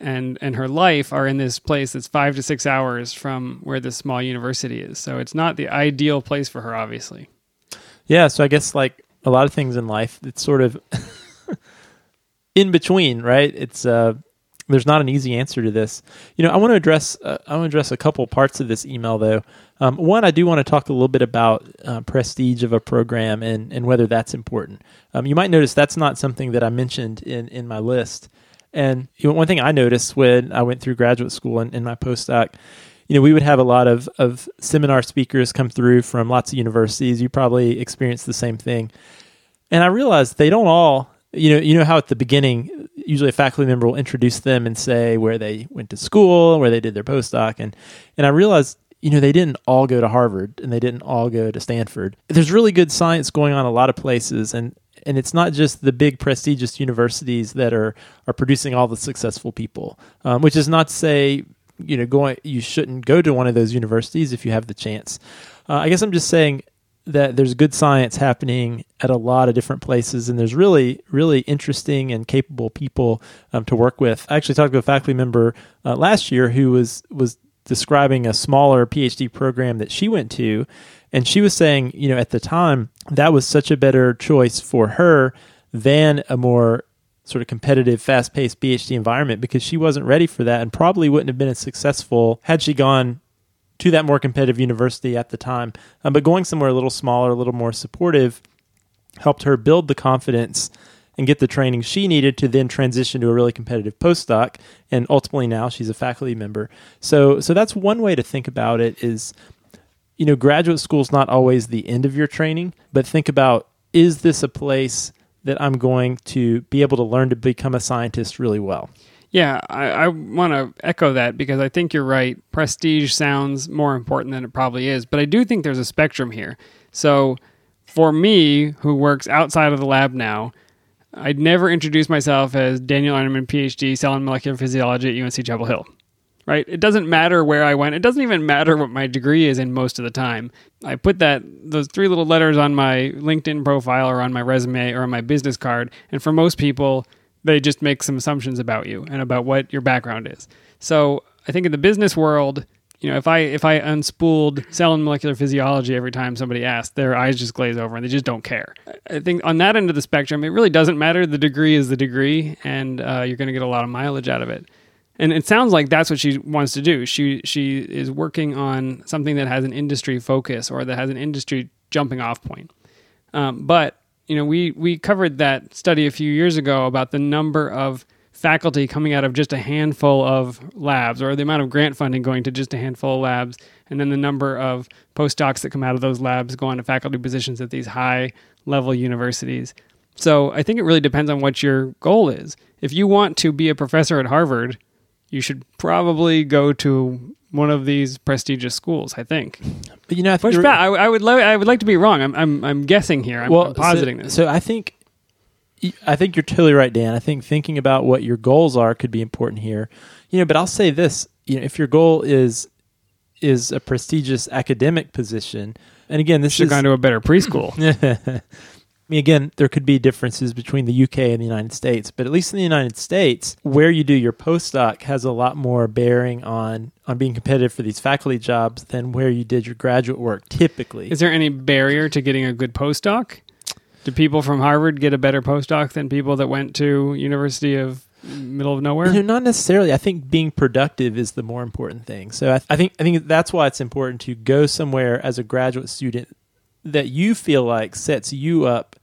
and and her life are in this place that's five to six hours from where this small university is. So it's not the ideal place for her, obviously. Yeah, so I guess like a lot of things in life, it's sort of in between, right? It's uh, there's not an easy answer to this. You know, I want to address uh, I want to address a couple parts of this email though. Um, one, I do want to talk a little bit about uh, prestige of a program and and whether that's important. Um, you might notice that's not something that I mentioned in in my list. And you know, one thing I noticed when I went through graduate school and in my postdoc, you know, we would have a lot of, of seminar speakers come through from lots of universities. You probably experienced the same thing. And I realized they don't all, you know, you know how at the beginning, usually a faculty member will introduce them and say where they went to school, where they did their postdoc. And, and I realized, you know, they didn't all go to Harvard and they didn't all go to Stanford. There's really good science going on a lot of places. And, and it's not just the big prestigious universities that are are producing all the successful people. Um, which is not to say you know going you shouldn't go to one of those universities if you have the chance. Uh, I guess I'm just saying that there's good science happening at a lot of different places, and there's really, really interesting and capable people um, to work with. I actually talked to a faculty member uh, last year who was was describing a smaller PhD program that she went to, and she was saying, you know, at the time that was such a better choice for her than a more sort of competitive, fast paced PhD environment because she wasn't ready for that and probably wouldn't have been as successful had she gone to that more competitive university at the time. Um, but going somewhere a little smaller, a little more supportive, helped her build the confidence and get the training she needed to then transition to a really competitive postdoc and ultimately now she's a faculty member so so that's one way to think about it is you know, graduate school is not always the end of your training, but think about is this a place that I'm going to be able to learn to become a scientist really well? Yeah, I, I want to echo that because I think you're right. Prestige sounds more important than it probably is, but I do think there's a spectrum here. So, for me, who works outside of the lab now, I'd never introduce myself as Daniel Arneman, PhD, cell and molecular physiology at UNC Chapel Hill right? It doesn't matter where I went. It doesn't even matter what my degree is in most of the time. I put that those three little letters on my LinkedIn profile or on my resume or on my business card, and for most people, they just make some assumptions about you and about what your background is. So, I think in the business world, you know, if I if I unspooled cell and molecular physiology every time somebody asked, their eyes just glaze over and they just don't care. I think on that end of the spectrum, it really doesn't matter. The degree is the degree, and uh, you're going to get a lot of mileage out of it and it sounds like that's what she wants to do. She she is working on something that has an industry focus or that has an industry jumping off point. Um, but you know, we we covered that study a few years ago about the number of faculty coming out of just a handful of labs, or the amount of grant funding going to just a handful of labs, and then the number of postdocs that come out of those labs go on to faculty positions at these high level universities. So I think it really depends on what your goal is. If you want to be a professor at Harvard, you should probably go to one of these prestigious schools. I think. But you know, I Push back. I, I would. Lo- I would like to be wrong. I'm. I'm. I'm guessing here. I'm, well, I'm positing so, this. So I think. I think you're totally right, Dan. I think thinking about what your goals are could be important here. You know, but I'll say this: you know, if your goal is is a prestigious academic position, and again, this should is gone to a better preschool. I mean, again, there could be differences between the UK and the United States, but at least in the United States, where you do your postdoc has a lot more bearing on on being competitive for these faculty jobs than where you did your graduate work. Typically, is there any barrier to getting a good postdoc? Do people from Harvard get a better postdoc than people that went to University of middle of nowhere? No, not necessarily. I think being productive is the more important thing. So I, th- I think I think that's why it's important to go somewhere as a graduate student that you feel like sets you up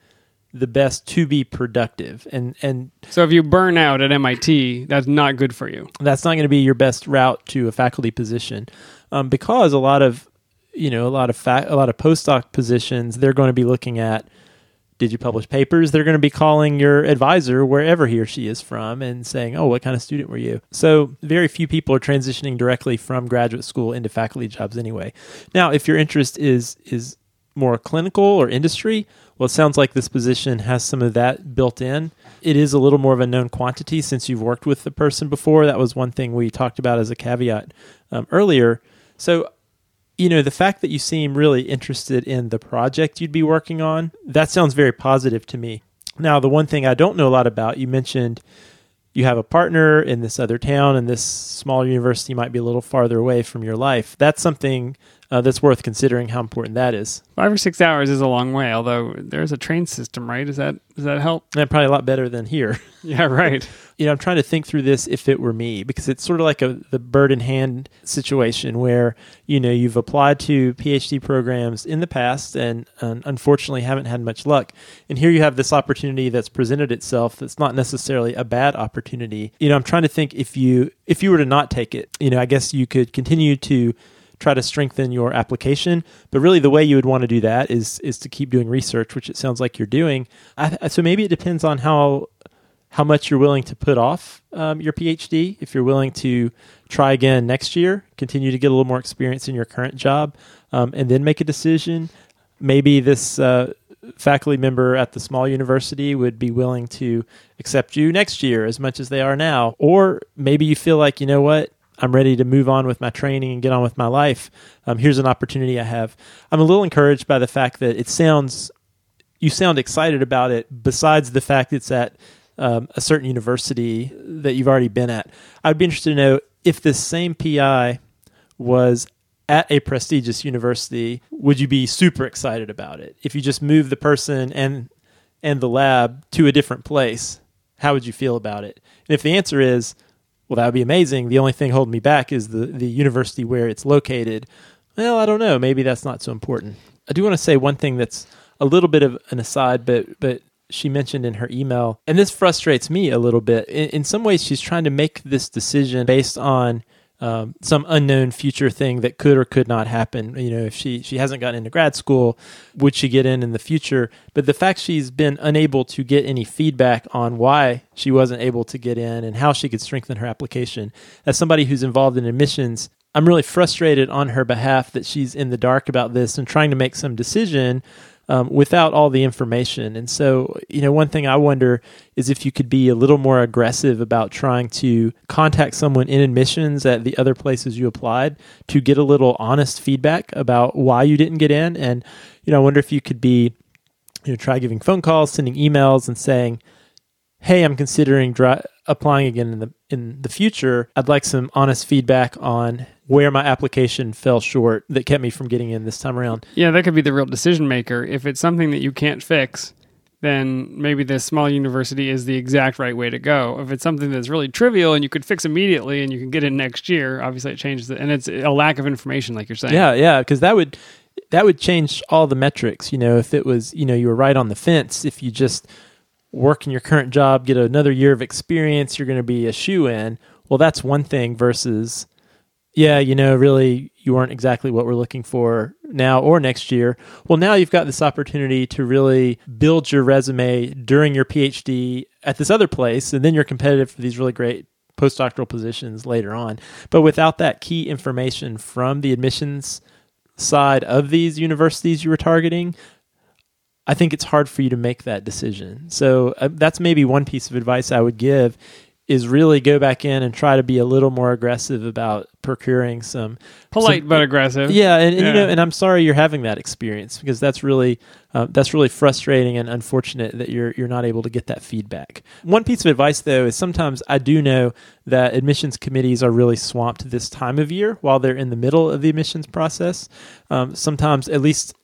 the best to be productive. And and so if you burn out at MIT that's not good for you. that's not going to be your best route to a faculty position. Um, because a lot of you know a lot of fa- a lot of postdoc positions they're going to be looking at did you publish papers? They're going to be calling your advisor wherever he or she is from and saying oh what kind of student were you? So very few people are transitioning directly from graduate school into faculty jobs anyway. Now if your interest is is more clinical or industry, well, it sounds like this position has some of that built in. It is a little more of a known quantity since you've worked with the person before. That was one thing we talked about as a caveat um, earlier. So you know, the fact that you seem really interested in the project you'd be working on, that sounds very positive to me. Now, the one thing I don't know a lot about, you mentioned you have a partner in this other town and this smaller university might be a little farther away from your life. That's something uh, that's worth considering how important that is. Five or six hours is a long way, although there's a train system, right? Does that does that help? And probably a lot better than here. Yeah, right. you know, I'm trying to think through this if it were me because it's sort of like a the bird in hand situation where you know you've applied to PhD programs in the past and, and unfortunately haven't had much luck, and here you have this opportunity that's presented itself that's not necessarily a bad opportunity. You know, I'm trying to think if you if you were to not take it, you know, I guess you could continue to try to strengthen your application. But really, the way you would want to do that is is to keep doing research, which it sounds like you're doing. I, so maybe it depends on how how much you're willing to put off um, your PhD. If you're willing to try again next year, continue to get a little more experience in your current job, um, and then make a decision. Maybe this. Uh, faculty member at the small university would be willing to accept you next year as much as they are now. Or maybe you feel like, you know what, I'm ready to move on with my training and get on with my life. Um, here's an opportunity I have. I'm a little encouraged by the fact that it sounds, you sound excited about it, besides the fact it's at um, a certain university that you've already been at. I'd be interested to know if this same PI was at a prestigious university, would you be super excited about it? If you just move the person and and the lab to a different place, how would you feel about it? And if the answer is well, that would be amazing. The only thing holding me back is the, the university where it's located. Well, I don't know. Maybe that's not so important. I do want to say one thing that's a little bit of an aside, but but she mentioned in her email, and this frustrates me a little bit. In, in some ways, she's trying to make this decision based on um, some unknown future thing that could or could not happen. You know, if she she hasn't gotten into grad school, would she get in in the future? But the fact she's been unable to get any feedback on why she wasn't able to get in and how she could strengthen her application, as somebody who's involved in admissions, I'm really frustrated on her behalf that she's in the dark about this and trying to make some decision um, without all the information. And so, you know, one thing I wonder is if you could be a little more aggressive about trying to contact someone in admissions at the other places you applied to get a little honest feedback about why you didn't get in. And, you know, I wonder if you could be, you know, try giving phone calls, sending emails, and saying, hey, I'm considering dry, applying again in the in the future. I'd like some honest feedback on where my application fell short that kept me from getting in this time around. Yeah, that could be the real decision maker. If it's something that you can't fix, then maybe this small university is the exact right way to go. If it's something that's really trivial and you could fix immediately and you can get in next year, obviously it changes it. And it's a lack of information, like you're saying. Yeah, yeah, because that would that would change all the metrics. You know, if it was, you know, you were right on the fence. If you just work in your current job, get another year of experience, you're going to be a shoe in. Well, that's one thing versus yeah, you know, really, you weren't exactly what we're looking for now or next year. Well, now you've got this opportunity to really build your resume during your PhD at this other place, and then you're competitive for these really great postdoctoral positions later on. But without that key information from the admissions side of these universities you were targeting, I think it's hard for you to make that decision. So uh, that's maybe one piece of advice I would give is really go back in and try to be a little more aggressive about procuring some polite some, but aggressive. Yeah, and, and yeah. you know, and I'm sorry you're having that experience because that's really uh, that's really frustrating and unfortunate that you're you're not able to get that feedback. One piece of advice though is sometimes I do know that admissions committees are really swamped this time of year while they're in the middle of the admissions process. Um, sometimes, at least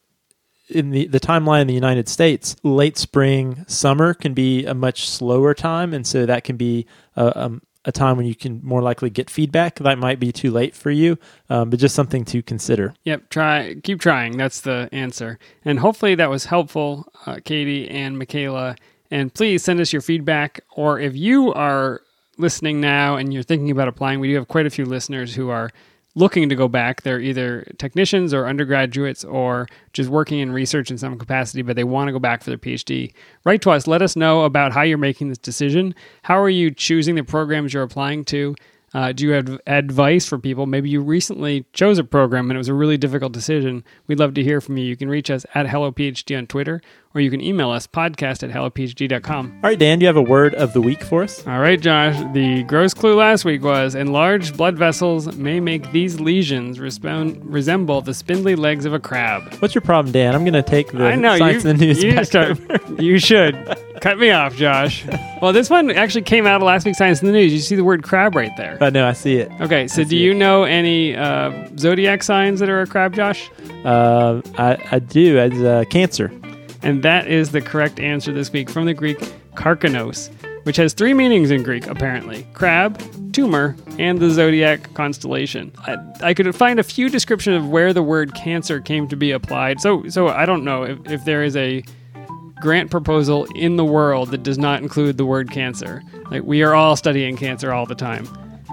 in the, the timeline in the United States, late spring, summer can be a much slower time. And so that can be a, um, a time when you can more likely get feedback. That might be too late for you, um, but just something to consider. Yep. Try, keep trying. That's the answer. And hopefully that was helpful, uh, Katie and Michaela. And please send us your feedback. Or if you are listening now and you're thinking about applying, we do have quite a few listeners who are looking to go back. They're either technicians or undergraduates or just working in research in some capacity, but they want to go back for their PhD. Write to us. Let us know about how you're making this decision. How are you choosing the programs you're applying to? Uh, do you have advice for people? Maybe you recently chose a program and it was a really difficult decision. We'd love to hear from you. You can reach us at HelloPhD on Twitter or you can email us podcast at hellophd.com. All right, Dan, do you have a word of the week for us? All right, Josh. The gross clue last week was enlarged blood vessels may make these lesions respond, resemble the spindly legs of a crab. What's your problem, Dan? I'm going to take the I know science you, and the news you, start- you should cut me off, Josh. Well, this one actually came out of last week's Science in the News. You see the word crab right there. I know, I see it. Okay, so do you know any uh, zodiac signs that are a crab, Josh? Uh, I, I do. It's uh, cancer. And that is the correct answer this week from the Greek karkinos, which has three meanings in Greek, apparently crab, tumor, and the zodiac constellation. I, I could find a few descriptions of where the word cancer came to be applied. So, so I don't know if, if there is a grant proposal in the world that does not include the word cancer. Like, we are all studying cancer all the time.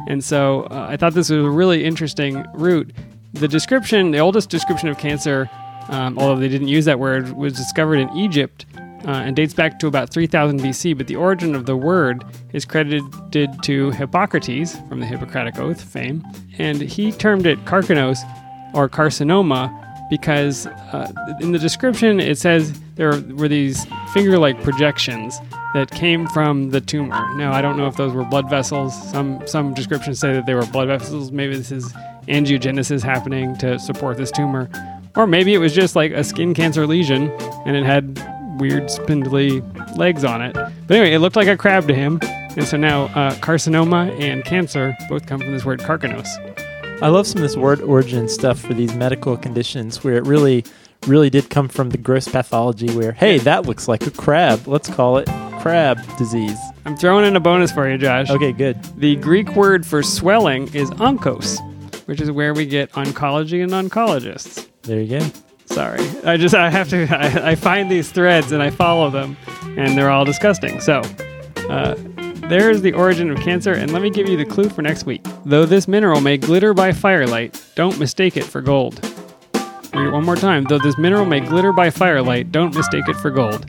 And so uh, I thought this was a really interesting route. The description, the oldest description of cancer, um, although they didn't use that word, was discovered in Egypt uh, and dates back to about 3000 BC. But the origin of the word is credited to Hippocrates from the Hippocratic Oath fame. And he termed it carcinos or carcinoma because uh, in the description it says there were these finger like projections that came from the tumor. Now, I don't know if those were blood vessels. Some, some descriptions say that they were blood vessels. Maybe this is angiogenesis happening to support this tumor. Or maybe it was just like a skin cancer lesion and it had weird spindly legs on it. But anyway, it looked like a crab to him. And so now uh, carcinoma and cancer both come from this word carcinos. I love some of this word origin stuff for these medical conditions where it really, really did come from the gross pathology where, hey, that looks like a crab. Let's call it crab disease. I'm throwing in a bonus for you, Josh. Okay, good. The Greek word for swelling is onkos, which is where we get oncology and oncologists. There you go. Sorry, I just I have to I, I find these threads and I follow them, and they're all disgusting. So, uh, there is the origin of cancer, and let me give you the clue for next week. Though this mineral may glitter by firelight, don't mistake it for gold. Read it one more time. Though this mineral may glitter by firelight, don't mistake it for gold.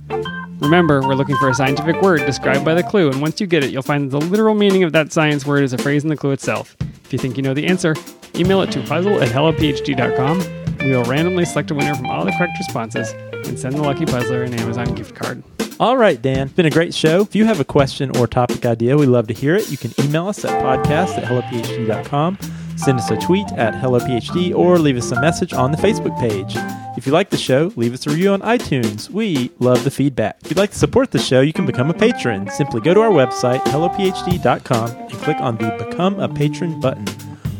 Remember, we're looking for a scientific word described by the clue, and once you get it, you'll find the literal meaning of that science word is a phrase in the clue itself. If you think you know the answer, email it to puzzle at hellophd.com. We will randomly select a winner from all the correct responses and send the lucky puzzler an Amazon gift card. All right, Dan. It's been a great show. If you have a question or topic idea, we love to hear it. You can email us at podcast at hellophd.com, send us a tweet at hellophd, or leave us a message on the Facebook page. If you like the show, leave us a review on iTunes. We love the feedback. If you'd like to support the show, you can become a patron. Simply go to our website, hellophd.com, and click on the Become a Patron button.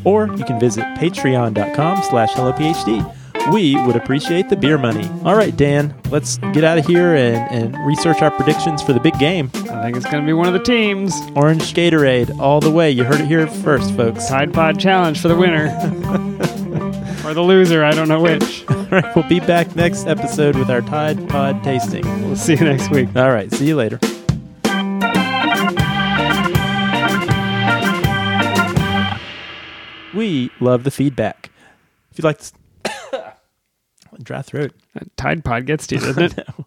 Or you can visit patreon.com slash hellophd. We would appreciate the beer money. All right, Dan, let's get out of here and, and research our predictions for the big game. I think it's going to be one of the teams. Orange Gatorade all the way. You heard it here first, folks. Tide Pod Challenge for the winner. or the loser, I don't know which. All right, we'll be back next episode with our Tide Pod tasting. We'll see you next week. All right, see you later. We love the feedback. If you'd like to. Dry throat. Tide Pod gets to you, doesn't it? No.